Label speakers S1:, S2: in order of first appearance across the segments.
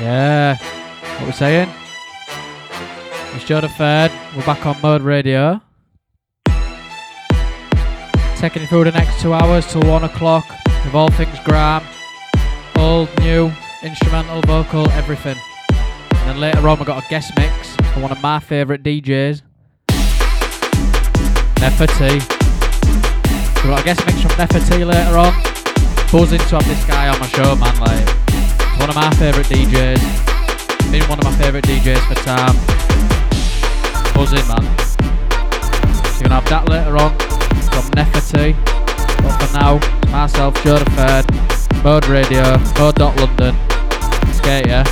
S1: Yeah. What we saying? It's Joe the Third. We're back on Mode Radio. Taking you through the next two hours till one o'clock with all things grime, old, new, instrumental, vocal, everything. And then later on, we got a guest mix from one of my favourite DJs, Neferti. We got a guest mix from Neferti later on. Buzzing to have this guy on my show, man. Like, he's one of my favourite DJs. Been one of my favourite DJs for time. Buzzing, man. So you're gonna have that later on from Neferti. But for now, myself, Joe the Third, Mode Radio, Mode.London. Skate, yeah.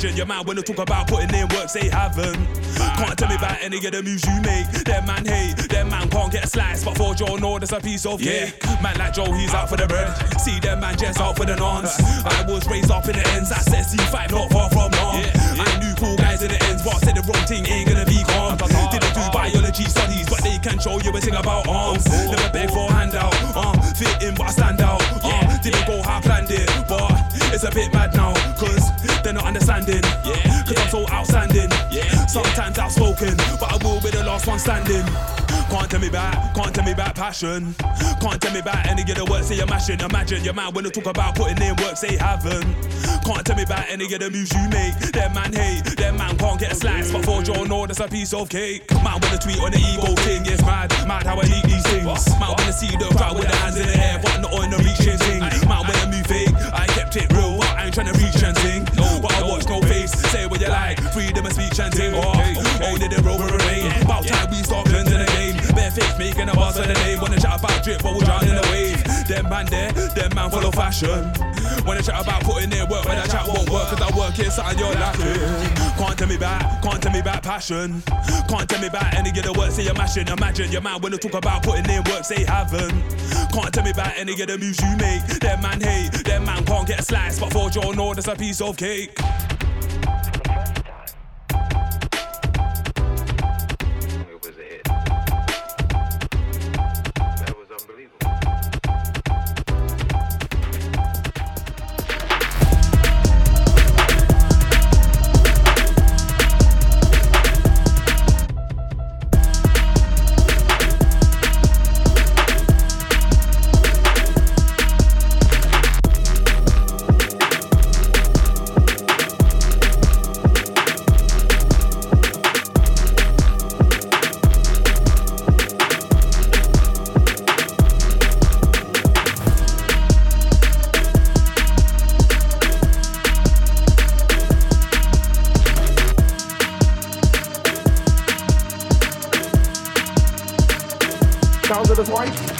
S2: Imagine your man when they talk about putting in work, say haven't. Can't tell me about any of the moves you make. Them man hate, them man can't get a slice. But for Joe, know there's a piece of cake. Man like Joe, he's out for the bread. See them man just out for the nons. I was raised up in the ends. I said C5, not far from home. I knew cool guys in the ends, but said the wrong thing ain't gonna be calm. Didn't do biology studies, but they can show you a thing about arms. Never beg for a handout. Uh, fit in, but I stand out. Uh, didn't go how I planned it, but it's a bit mad now, cause they're not understanding. Yeah, cause I'm so outstanding. Yeah, sometimes outspoken, but I will be the last one standing. Can't tell me about, can't tell me about passion. Can't tell me about any of the work, say you're mashing. Imagine your man when they talk about putting in work, say haven't. Can't tell me about any of the moves you make. Them man hate, them man can't get a slice. But for Joe, know that's a piece of cake. Man wanna tweet on the ego thing, it's mad, mad how I leak these things. Man wanna see the crowd with their hands in the air, but not on the reaching thing. Man wanna freedom of speech and ting. Oh, only the rover remain. About time we start cleansing the game. Bare face making a buzz of the name. Wanna chat about drip, but we'll drown in the wave. Them man there, them man follow fashion. Wanna chat about putting in work, but that chat won't work, cause I work is something you're lacking. Can't tell me about, can't tell me about passion. Can't tell me about any of the work, say you're mashing. Imagine your man when they talk about putting in work, say haven't. Can't tell me about any of the moves you make. Them man hate, them man can't get a slice, but for Joe, know that's a piece of cake.
S3: Of the right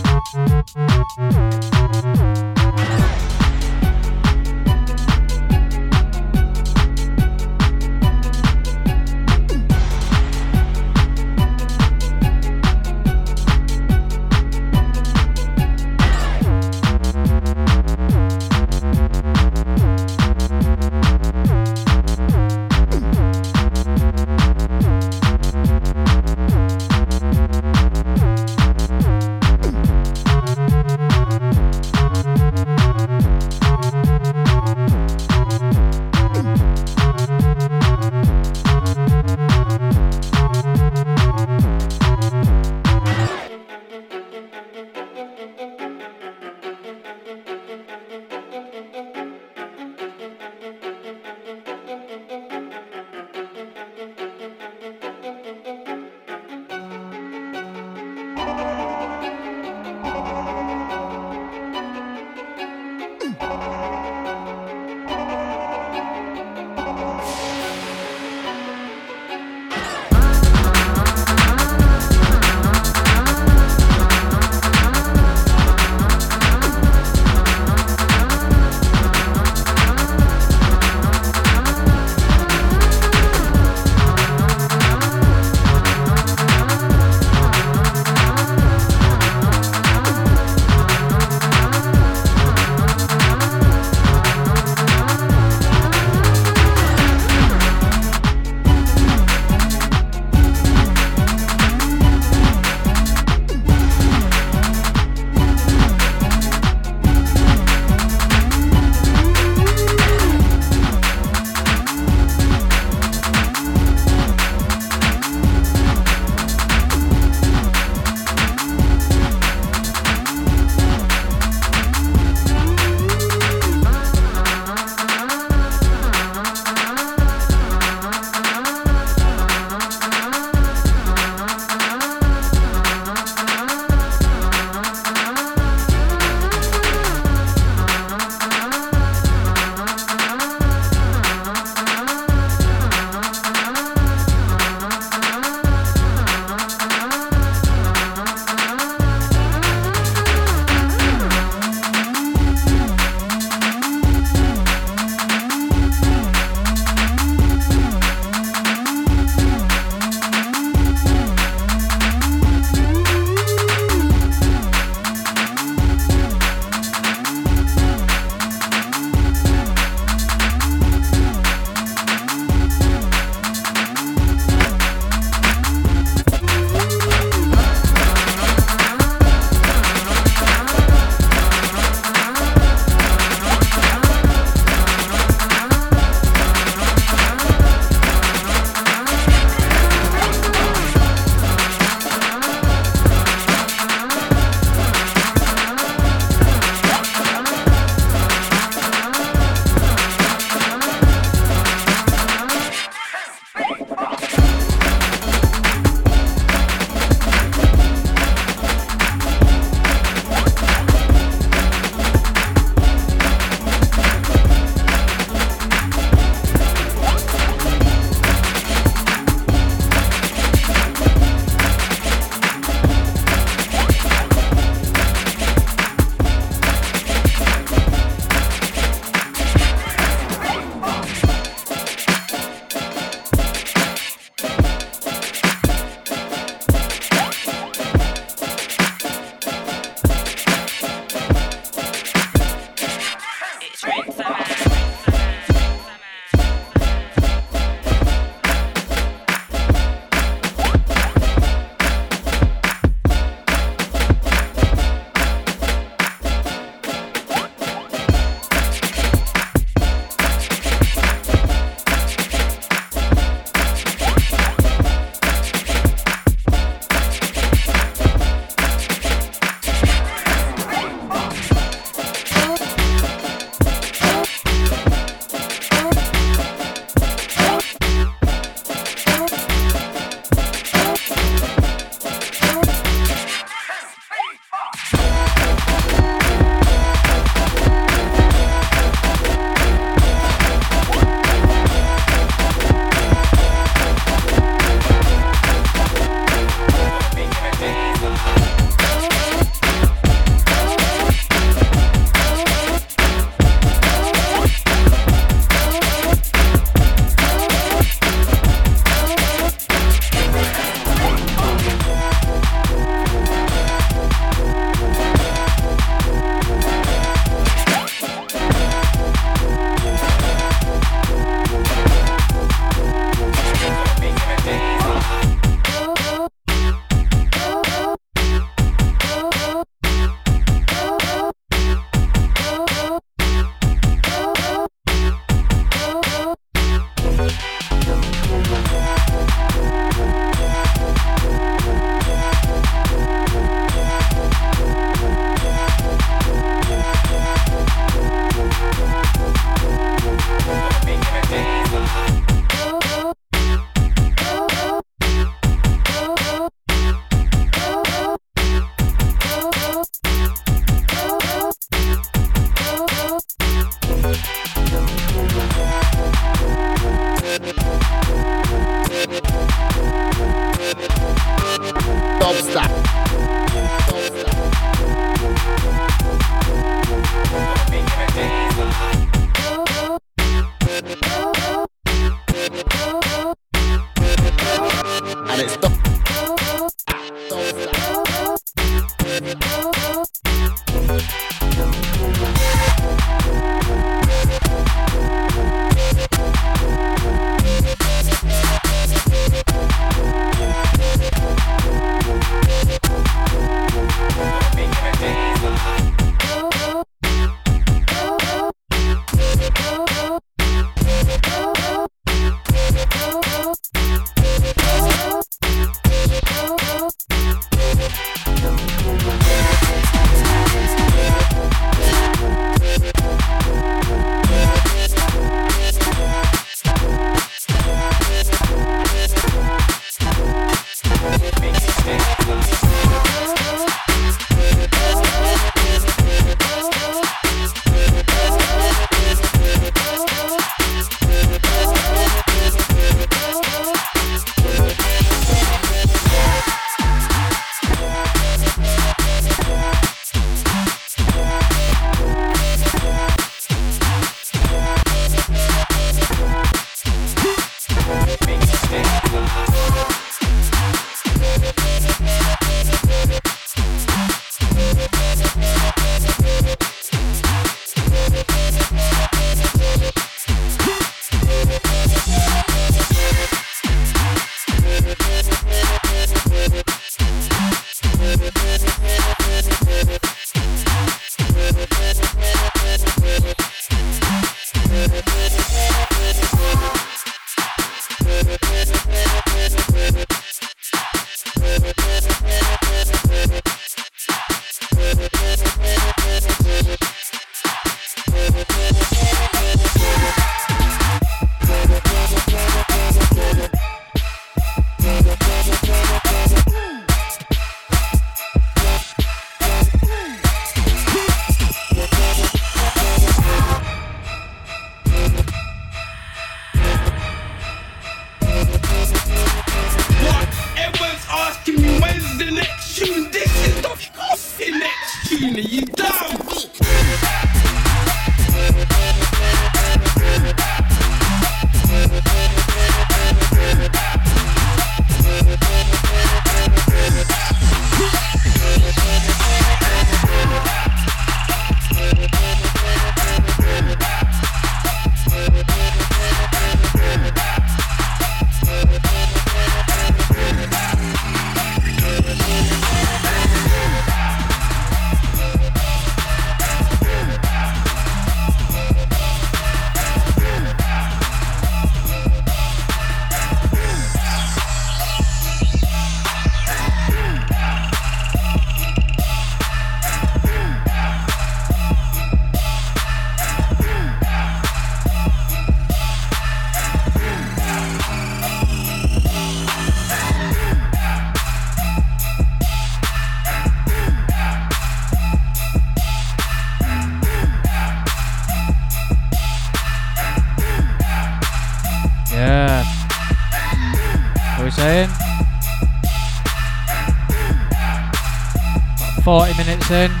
S1: 40 minutes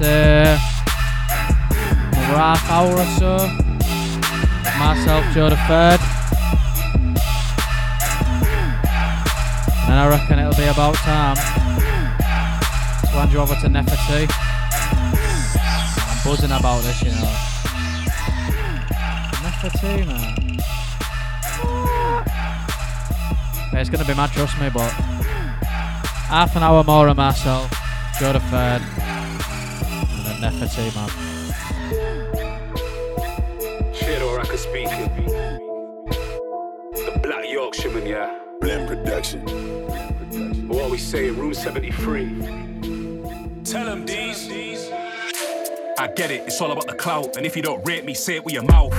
S1: in. Another half hour or so. Myself, Joe the Third. And I reckon it'll be about time to hand you over to Nefertiti. I'm buzzing about this, you know. Nefertiti, man. It's gonna be mad, trust me, but half an hour more of myself, Joe the Third, and then Nefertiti, man.
S4: Theodore Racker speaking. The Black Yorkshireman, yeah.
S5: Blend production.
S4: What we say, in room 73.
S2: Tell them these. I get it, it's all about the clout. And if you don't rate me, say it with your mouth.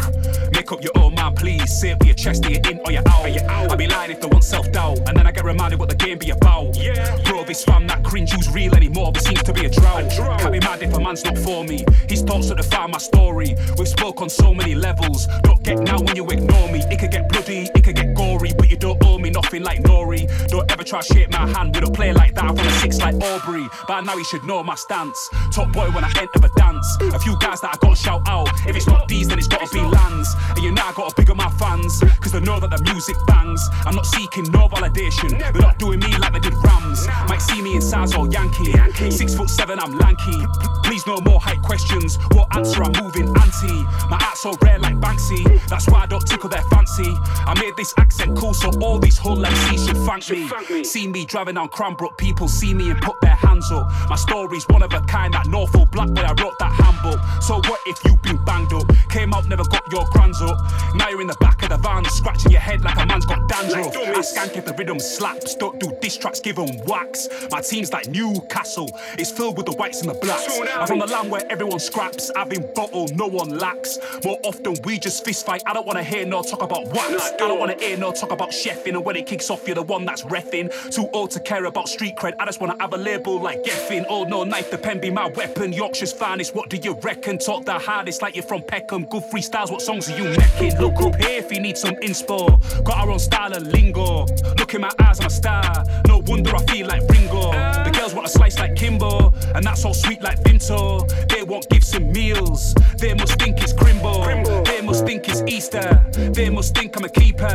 S4: Up your own mind, please. Say it with your chest, are you in or you out? I'd be lying if they want self doubt. And then I get reminded what the game be about.
S2: Yeah.
S4: Bro, this fam, that cringe who's real anymore. There seems to be a drought. Can't be mad if a man's not for me. His thoughts that define my story. We've spoke on so many levels. Don't get now when you ignore me. It could get bloody, it could get gory, but you don't owe me nothing like Nori. Don't ever try to shake my hand. We don't play like that. I'm from a six like Aubrey. By now he should know my stance. Top boy when I enter the dance. A few guys that I gotta shout out. If it's not these, then it's gotta be lands. And I gotta big up my fans. Cause they know that the music bangs. I'm not seeking no validation. They're not doing me like they did Rams. Might see me in size or Yankee. Six foot seven, I'm lanky. Please no more height questions. What answer I'm moving anti. My art's so rare like Banksy. That's why I don't tickle their fancy. I made this accent cool so all these whole MCs should thank me. See me driving on Cranbrook, people see me and put their hands up. My story's one of a kind, that Norfolk black boy, I wrote that handbook. So what if you've been banged up? Came out, never got your grands up. Now you're in the back of the van, scratching your head like a man's got dandruff. I skank if the rhythm slaps, don't do diss tracks, give 'em wax. My team's like Newcastle, it's filled with the whites and the blacks. I'm from the land where everyone scraps, I've been bottled, no one lacks. More often we just fist fight, I don't wanna hear no talk about wax. I don't wanna hear no talk about chefing, and when it kicks off, you're the one that's reffing. Too old to care about street cred, I just wanna have a label like Geffen. Oh no, knife, the pen be my weapon. Yorkshire's finest, what do you reckon? Talk the hardest like you're from Peckham. Good freestyles, what songs are you necking? Look up here if you need some inspo. Got our own style and lingo. Look in my eyes, I'm a star. No wonder I feel like Ringo. The girls want a slice like Kimbo, and that's all sweet like Vimto. They want gifts and meals. They must think it's Crimbo. They must think it's Easter. They must think I'm a keeper.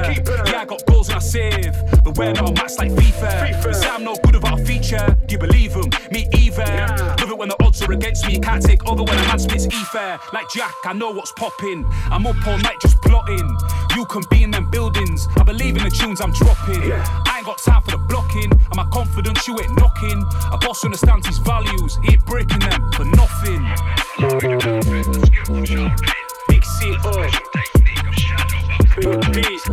S4: Yeah, I got goals and I save, but we're not match like FIFA. Say I'm no good without a feature. Do you believe Me either. Love it when the odds are against me. Can't take over when a man spits e-fair. Like Jack, I know what's popping. I'm up all night just plotting. You can be in them buildings. I believe in the tunes I'm dropping. I ain't got time for the blocking. And my confidence, you ain't knocking. A boss understands his values. He ain't breaking them for nothing. Mix it up. Big beast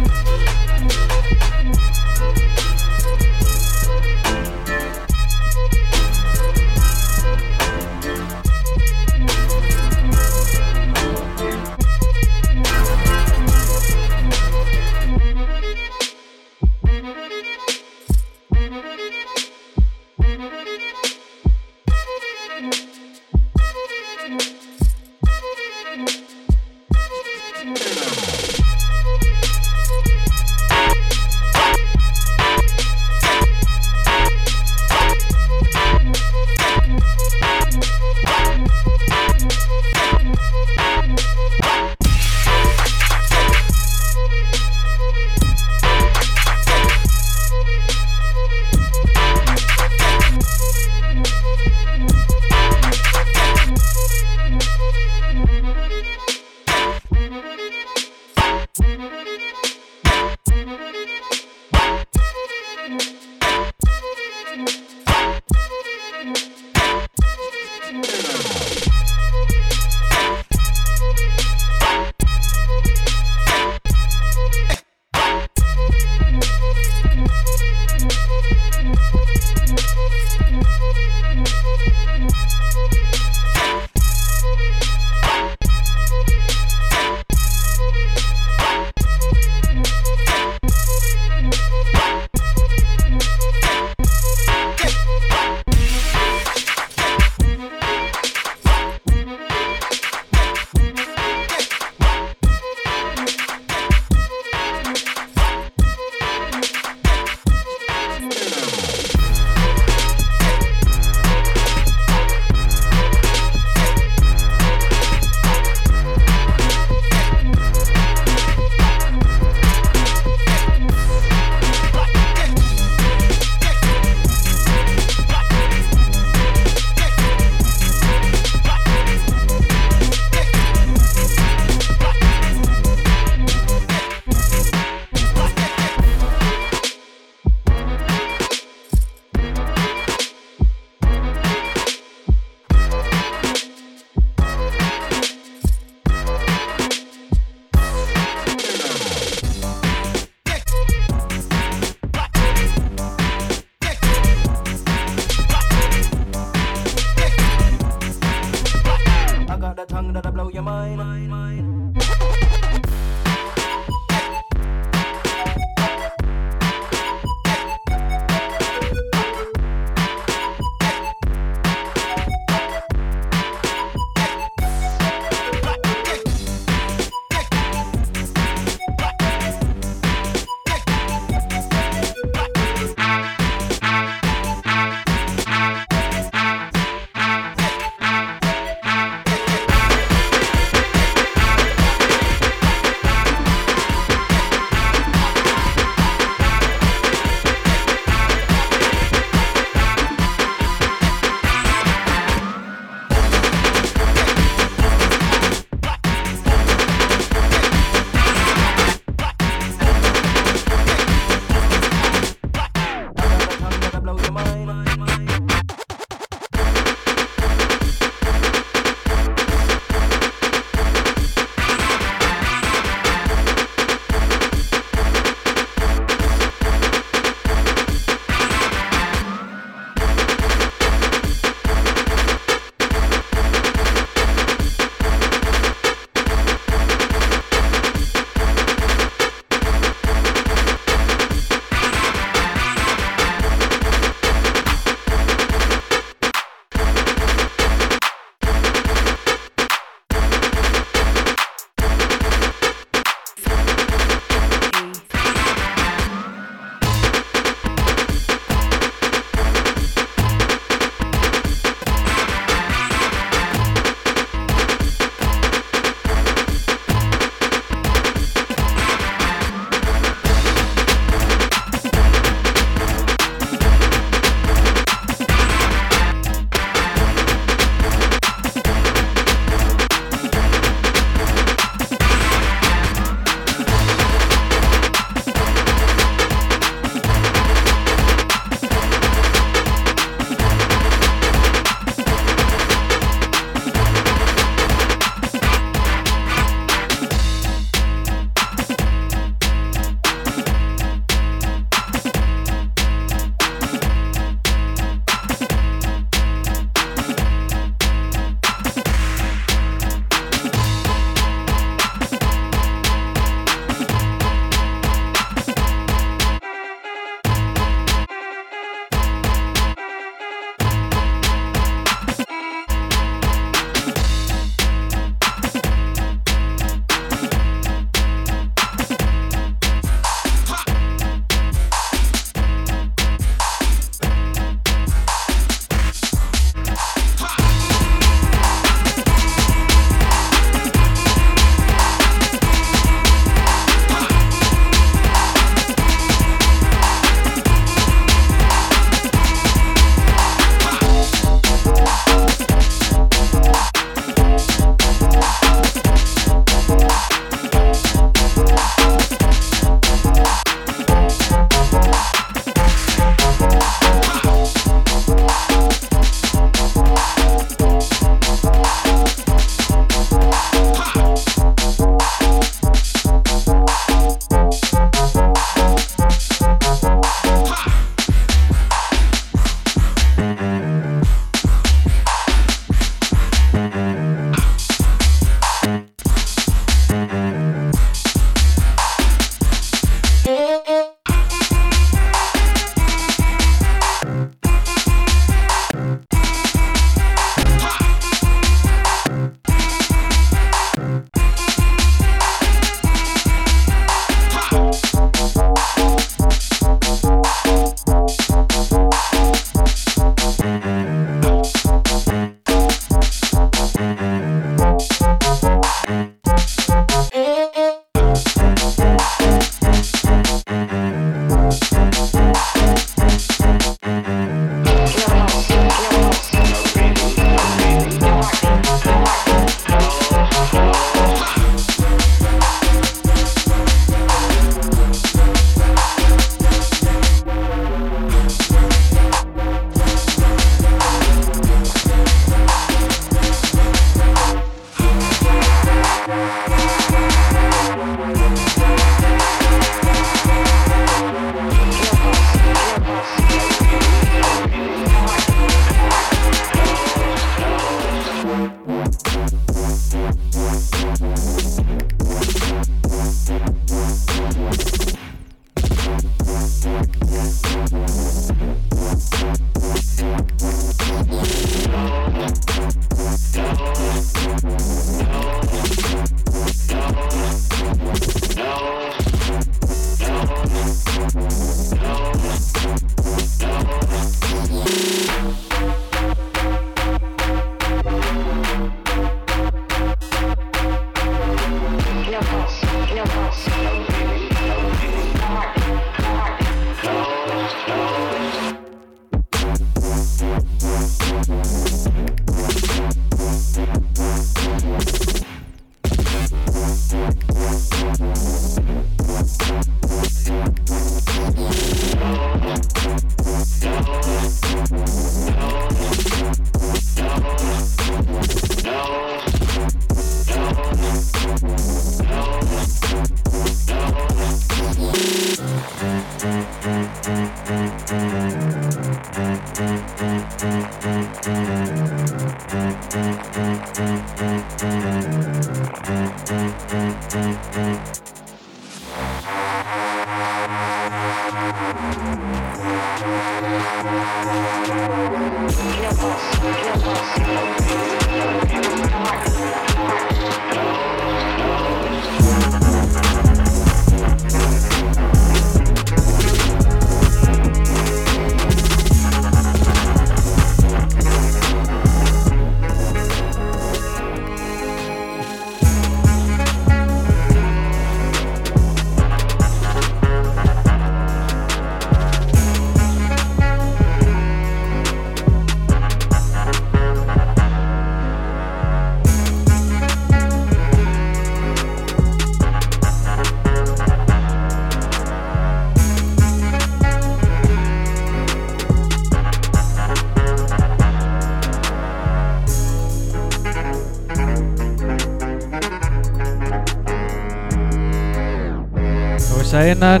S1: then,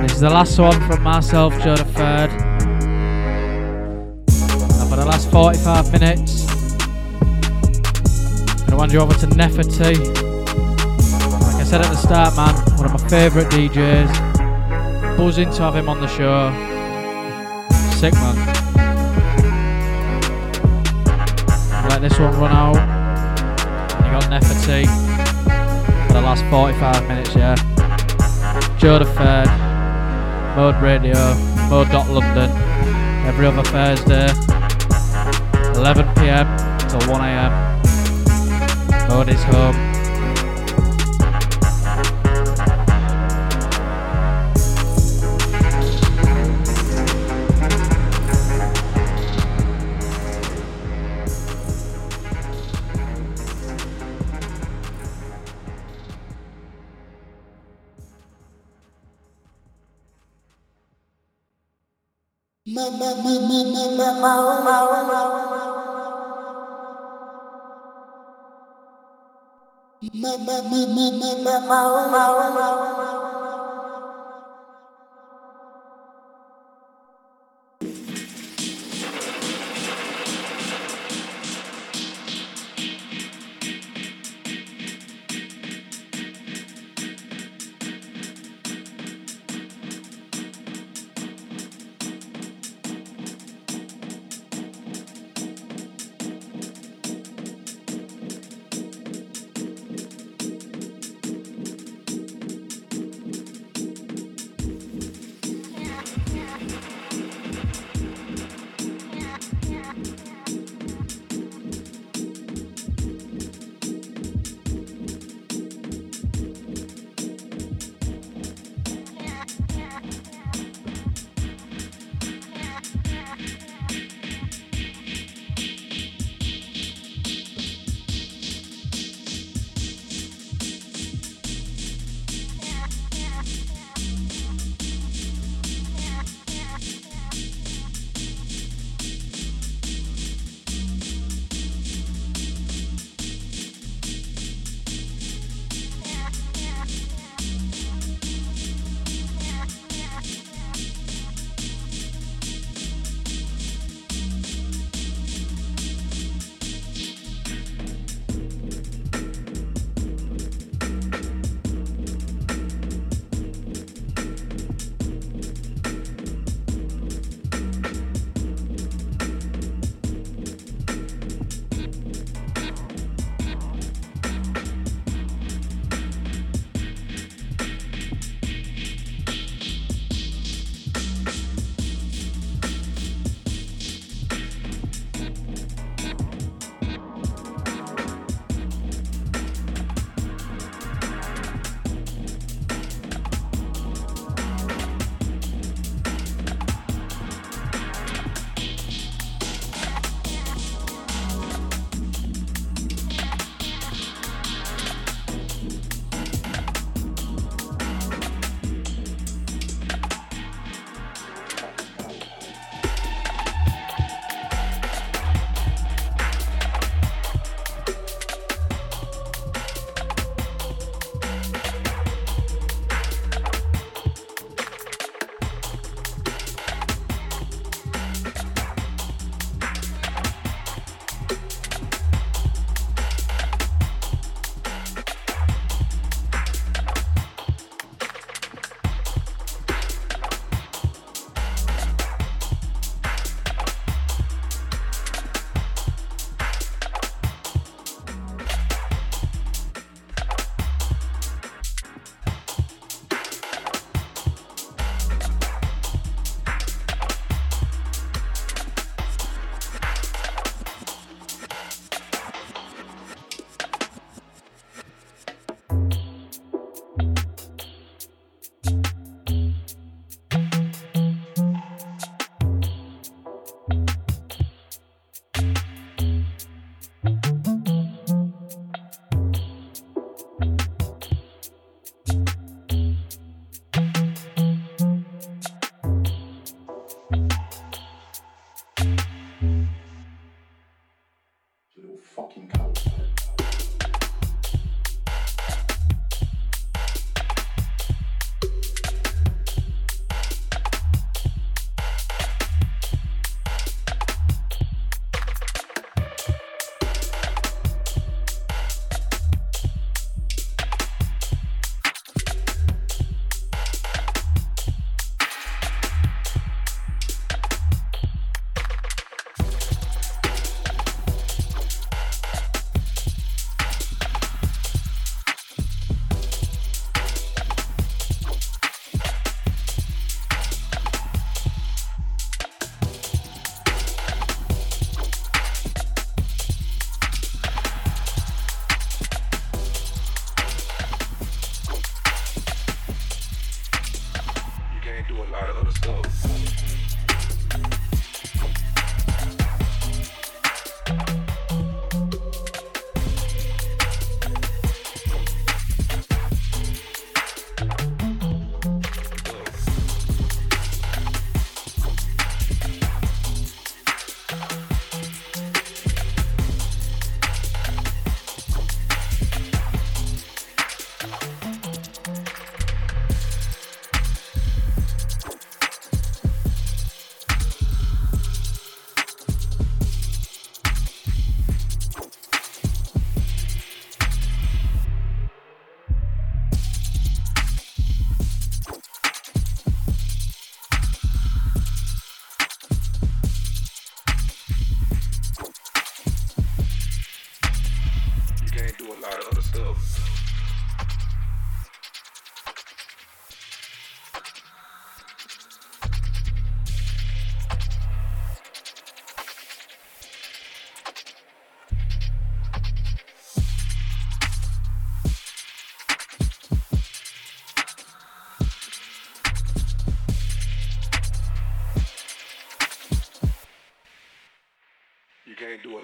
S1: this is the last one from myself, Joe the Third. And for the last 45 minutes, I'm gonna you over to Neferty. Like I said at the start, man, one of my favourite DJs. Buzzing to have him on the show. Sick man. Let this one run out. You got Neferty for the last 45 minutes, yeah. Joe the Third, Mode Radio, Mode.London, every other Thursday, 11pm till 1am. Mode is home.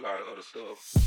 S2: Lot of other stuff.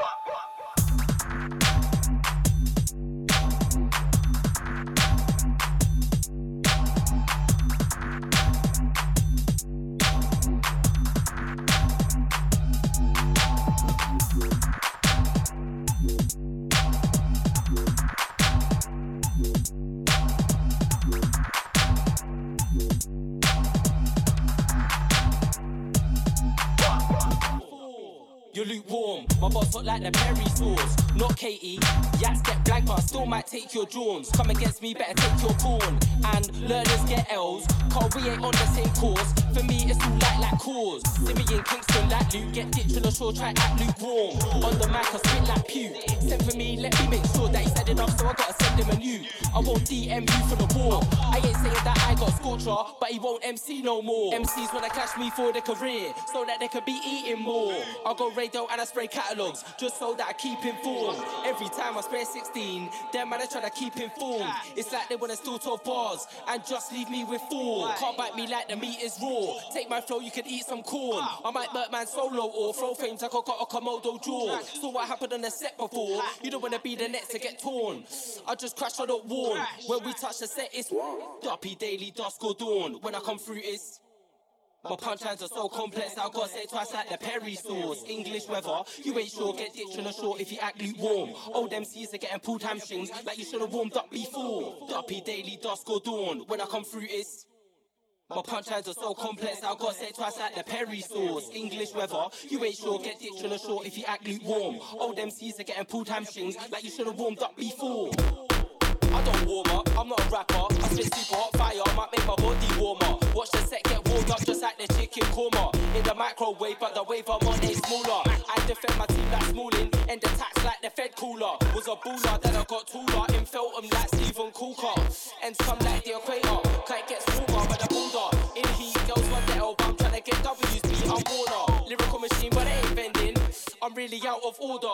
S6: Bop, bop, bop. My boss look like the peri sauce, not Katie. Yats get blank, but I still might take your Jones. Come against me, better take your corn. And learners get L's, cause we ain't on the same course. For me, it's all light like cause. See in Kingston like Luke, get ditched on the shore, try act lukewarm. On the mic, I spit like pew. Send for me, let me make sure that he said enough, so I gotta send him a new. I won't DM you for the war. I ain't saying that I got scorcher, but he won't MC no more. MCs wanna clash me for their career, so that they could be eating more. I go radio and I spray catalogs, just so that I keep informed. Every time I spray 16, them man I try to keep informed. It's like they wanna steal 12 bars and just leave me with four. Can't bite me like the meat is raw. Take my flow, you can eat some corn. I might burn man solo or throw frames like I got a Komodo jaw. So what happened on the set before? You don't wanna be the next to get torn. I just crash, I don't warn. When we touch the set, it's Duppy daily, dusk or dawn. When I come through, it's my punchlines are so complex, I gotta say twice like the peri sauce. English weather, you ain't sure, get ditched on the shore if you act lukewarm. Old MCs are getting pulled hamstrings like you should have warmed up before. Duppy daily, dusk or dawn. When I come through, it's my punchlines are so complex, I gotta say twice like the peri sauce. English weather, you ain't sure, get ditched on the shore if you act lukewarm. Old MCs are getting pulled hamstrings like you should have warmed up before. I don't warm up, I'm not a rapper. I spit super hot fire, I might make my body warmer. Watch the set warmed up just like the chicken korma. In the microwave, but the wave I'm on ain't smaller. I defend my team like Smalling, end attacks like the Fed cooler. Was a baller, then I got taller. In Feltham like Stephen Cooker. And some like the equator, can't get warmer by the border. In heat, girls want the but I'm trying to get W's beat, I'm Warner. Lyrical machine, but it ain't bending. I'm really out of order.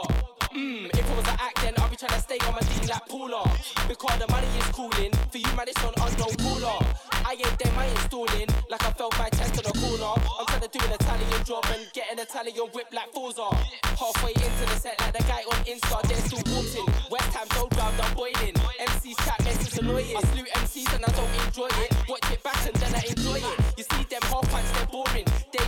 S6: Mmm, if it was an act, then I'll be trying to stay on my D like Paula. Because the money is cooling. For you, man, it's on unknown caller. I ain't them, I installing. Like I felt my chest on the corner. I'm trying to do an Italian job and get an Italian whip like Forza. Halfway into the set, like the guy on Insta, they're still wanting. West Ham road ground, I'm boiling. MC's chat message annoying. I slew MCs and I don't enjoy it. Watch it back and then I enjoy it. You see them half pints, they're boring. They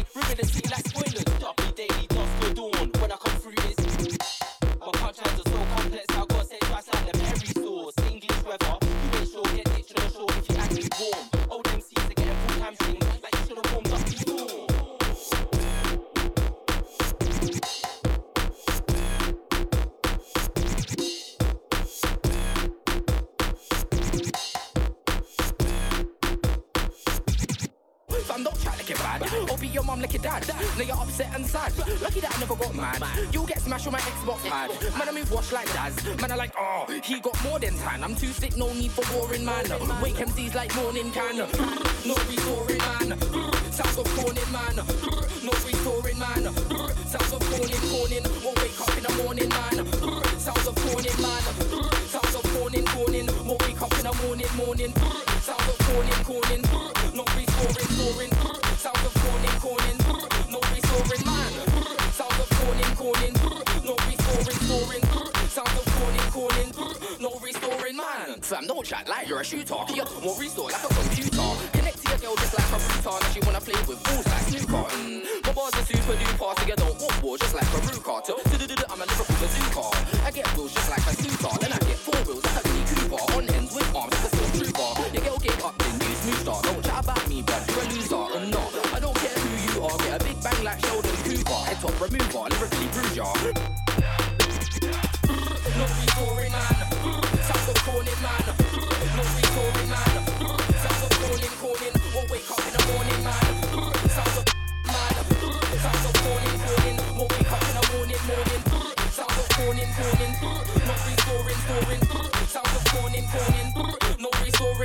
S6: I'm too sick, no need for warring, man. Wake MCs like morning can. No restoring, man. Sounds of corning, man. No restoring, man. Fam, don't chat like you're a shooter. You won't restore like a computer. Connect to your girl just like a router. Now she wanna play with balls like snooker. Mm. My bars are super duper, so you don't walk war just like a Ruka. I'm a Liverpool bazooka. I get wheels just like a scooter. Then I get four wheels like a Mini Cooper. On ends with arms like a stormtrooper. Your girl gave up, then new star. Don't chat about me, but you're a loser. Or not. I don't care who you are. Get a big bang like Sheldon Cooper. Head top remover,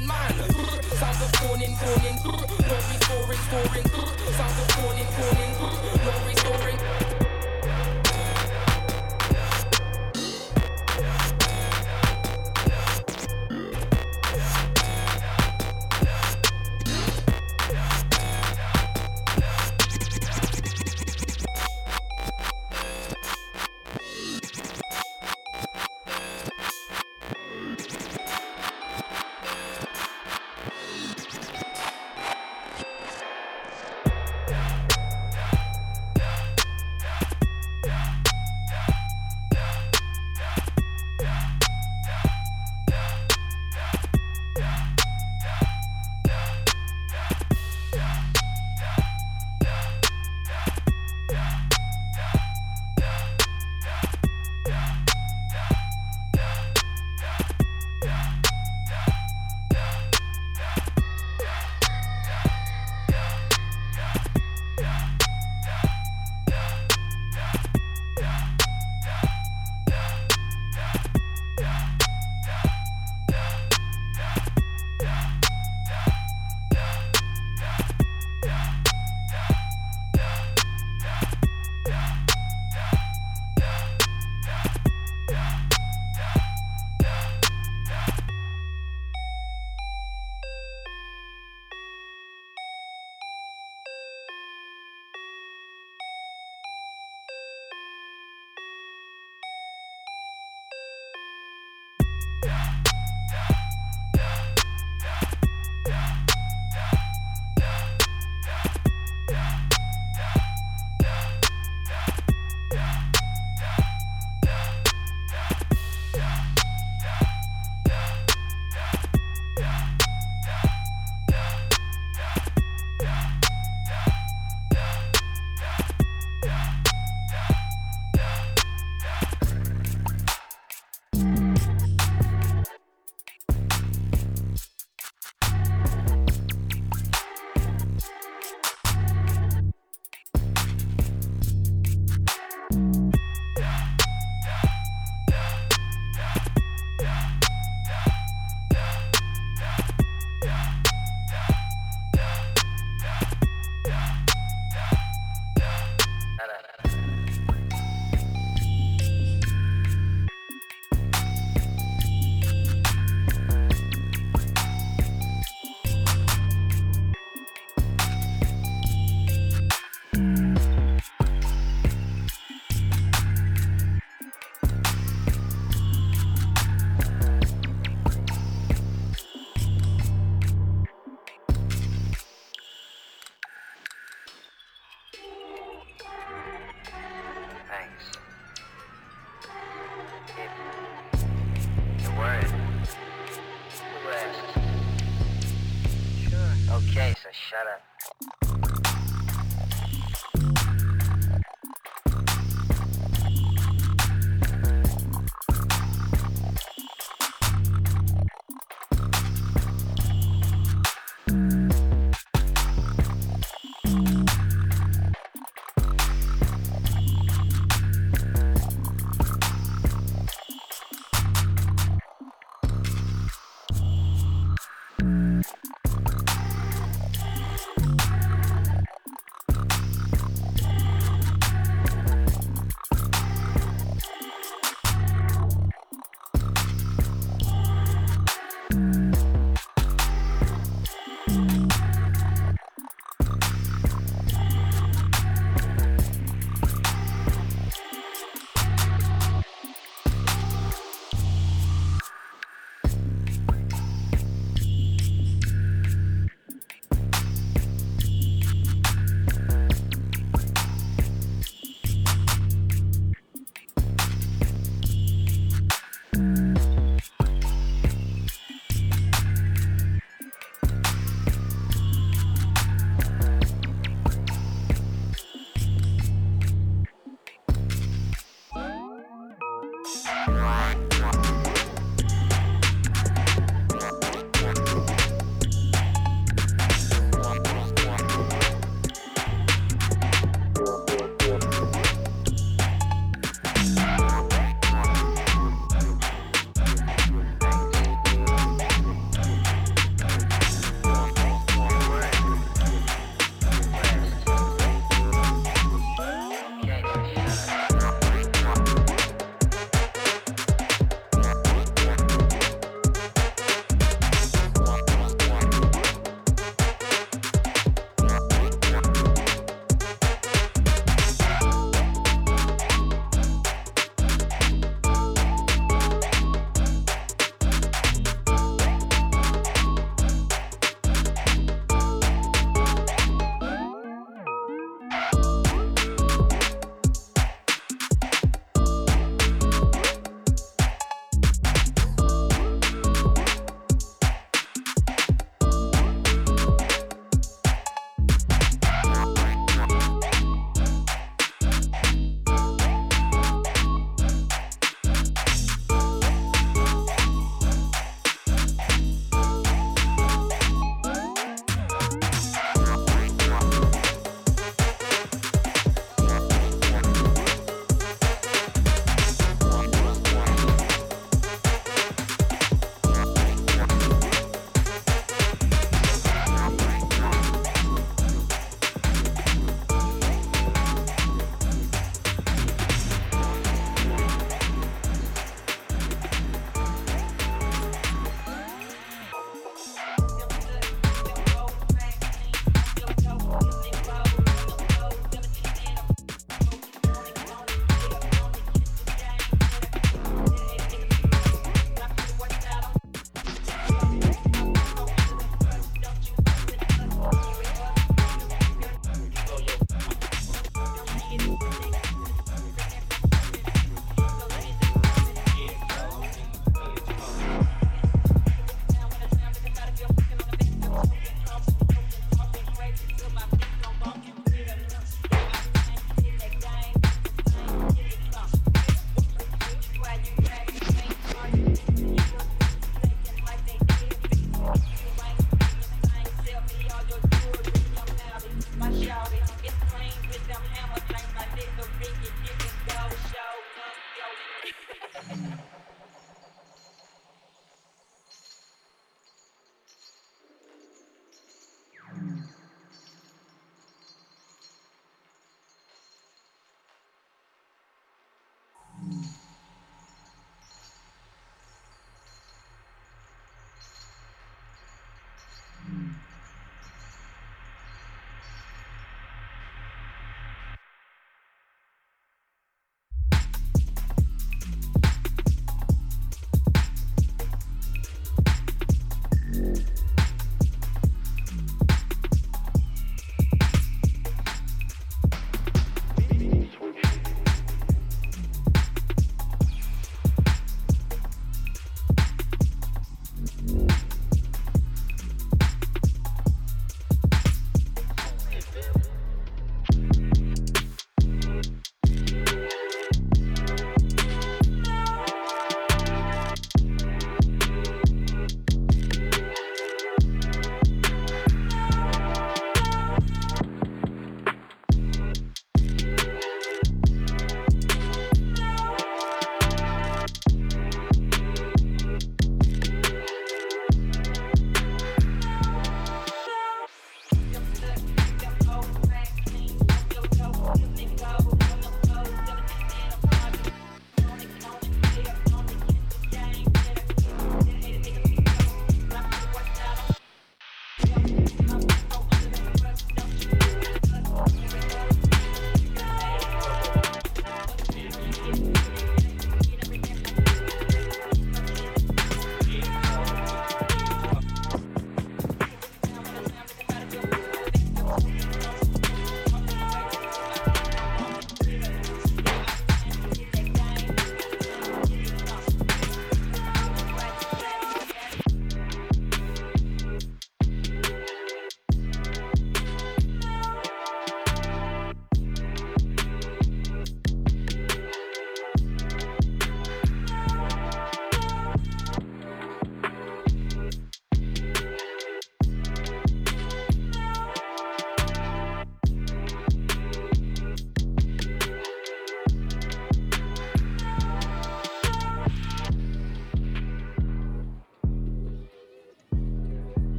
S6: restoring man. Sounds of calling, calling. No restoring, storing. Sounds of calling, calling. No restoring.